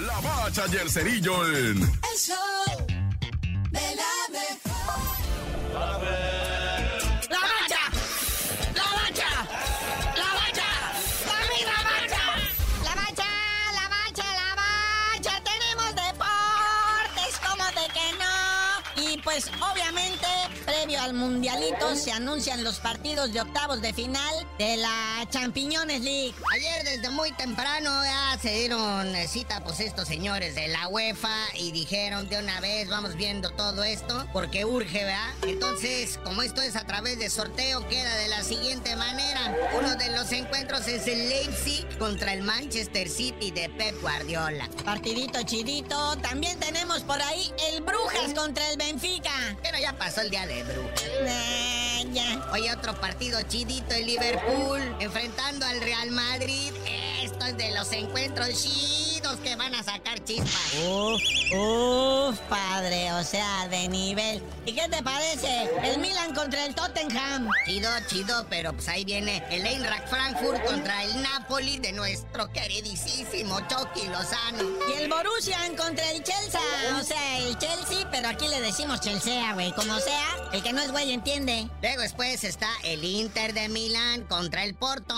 La Bacha y el Cerillo en... El show de la mejor. ¡La bacha! ¡La bacha! ¡La bacha! ¡La misma bacha! ¡La bacha! ¡La bacha! ¡La bacha! ¡Tenemos deportes! ¿Cómo de que no? Y pues al mundialito, se anuncian los partidos de octavos de final de la Champiñones League. Ayer desde muy temprano ya se dieron eh, cita pues estos señores de la UEFA y dijeron de una vez vamos viendo todo esto porque urge, ¿verdad? Entonces, como esto es a través de sorteo, queda de la siguiente manera. Uno de los encuentros es el Leipzig contra el Manchester City de Pep Guardiola. Partidito chidito. También tenemos por ahí el Brujas contra el Benfica. Pero ya pasó el día de Brujas. Ah, ya. Hoy otro partido chidito el Liverpool enfrentando al Real Madrid. Esto es de los encuentros chidos que van a sacar chispas. Uf, uf, padre, o sea, de nivel. ¿Y qué te parece? El Milan contra el Tottenham. Chido, chido, pero pues ahí viene el Eintracht Frankfurt contra el Napoli de nuestro queridísimo Chucky Lozano. Y el Borussia contra el Chelsea. O sea, el Chelsea, pero aquí le decimos Chelsea, güey. Como sea, el que no es güey entiende. Luego después está el Inter de Milán contra el Porto.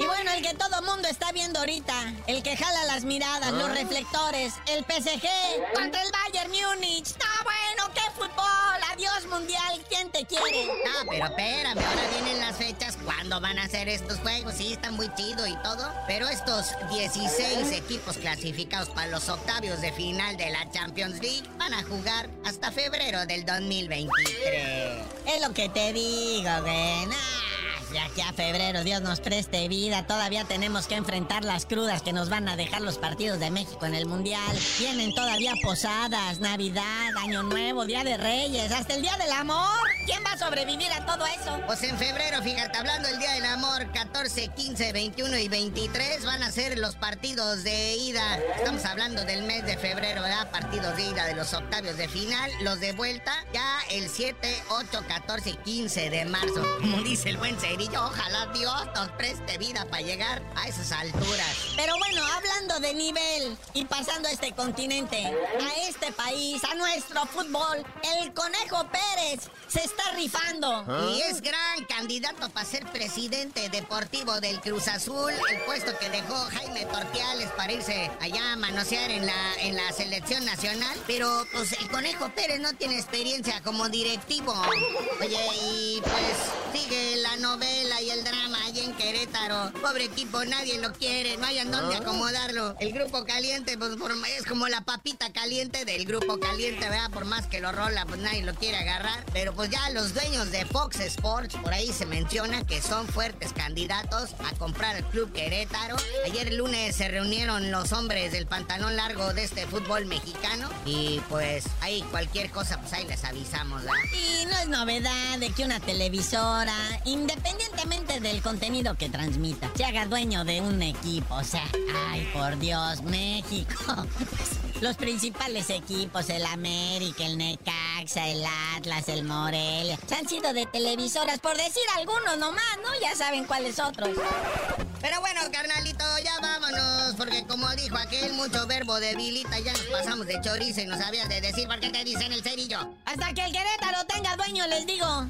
Y bueno, el que todo mundo está viendo ahorita, el que jala las miradas, los reflectores, el PSG contra el Bayern Múnich. Está bueno, qué fútbol. Adiós mundial, ¿quién te quiere? No, pero espérame, ahora vienen las fechas. ¿Cuándo van a hacer estos juegos? Sí, están muy chido y todo. Pero estos 16 equipos clasificados para los octavios de final de la Champions League van a jugar hasta febrero del 2023. Es lo que te digo, güey. Nah, ya que a febrero Dios nos preste vida, todavía tenemos que enfrentar las crudas que nos van a dejar los partidos de México en el Mundial. Vienen todavía posadas, Navidad, Año Nuevo, Día de Reyes, hasta el Día del Amor. ¿Quién va a sobrevivir a todo eso? Pues en febrero, fíjate, hablando del Día del Amor, 14, 15, 21 y 23 van a ser los partidos de ida. Estamos hablando del mes de febrero, ¿verdad? Partidos de ida de los octavios de final. Los de vuelta ya el 7, 8, 14 y 15 de marzo. Como dice el buen cerillo, ojalá Dios nos preste vida para llegar a esas alturas. Pero bueno, hablando de nivel y pasando a este continente, a este país, a nuestro fútbol, el Conejo Pérez se está rifando. Y es gran candidato para ser presidente deportivo del Cruz Azul, el puesto que dejó Jaime Tortiales para irse allá a manosear en la, en la selección nacional. Pero pues el Conejo Pérez no tiene experiencia como directivo. Oye, y pues sigue la novela y el drama allá en Querétaro. Pobre equipo, nadie lo quiere, no hayan dónde acomodarlo. El grupo caliente, pues por- es como la papita caliente del grupo caliente, ¿verdad? Por más que lo rola, pues nadie lo quiere agarrar. Pero pues ya los dueños de Fox Sports, por ahí se menciona que son fuertes candidatos a comprar el club Querétaro. Ayer el lunes se reunieron los hombres del pantalón largo de este fútbol mexicano. Y pues ahí cualquier cosa, pues ahí les avisamos, ¿verdad? Y no es novedad de que una televisora, independientemente del contenido que transmita, se haga dueño de un equipo. O sea, ay, por Dios, México. Los principales equipos, el América, el Necaxa, el Atlas, el Morelia, se han sido de televisoras, por decir algunos nomás, ¿no? Ya saben cuáles otros. Pero bueno, carnalito, ya vámonos, porque como dijo aquel, mucho verbo debilita, ya nos pasamos de chorizo y no sabías de decir por qué te dicen el cerillo. Hasta que el Querétaro tenga dueño, les digo.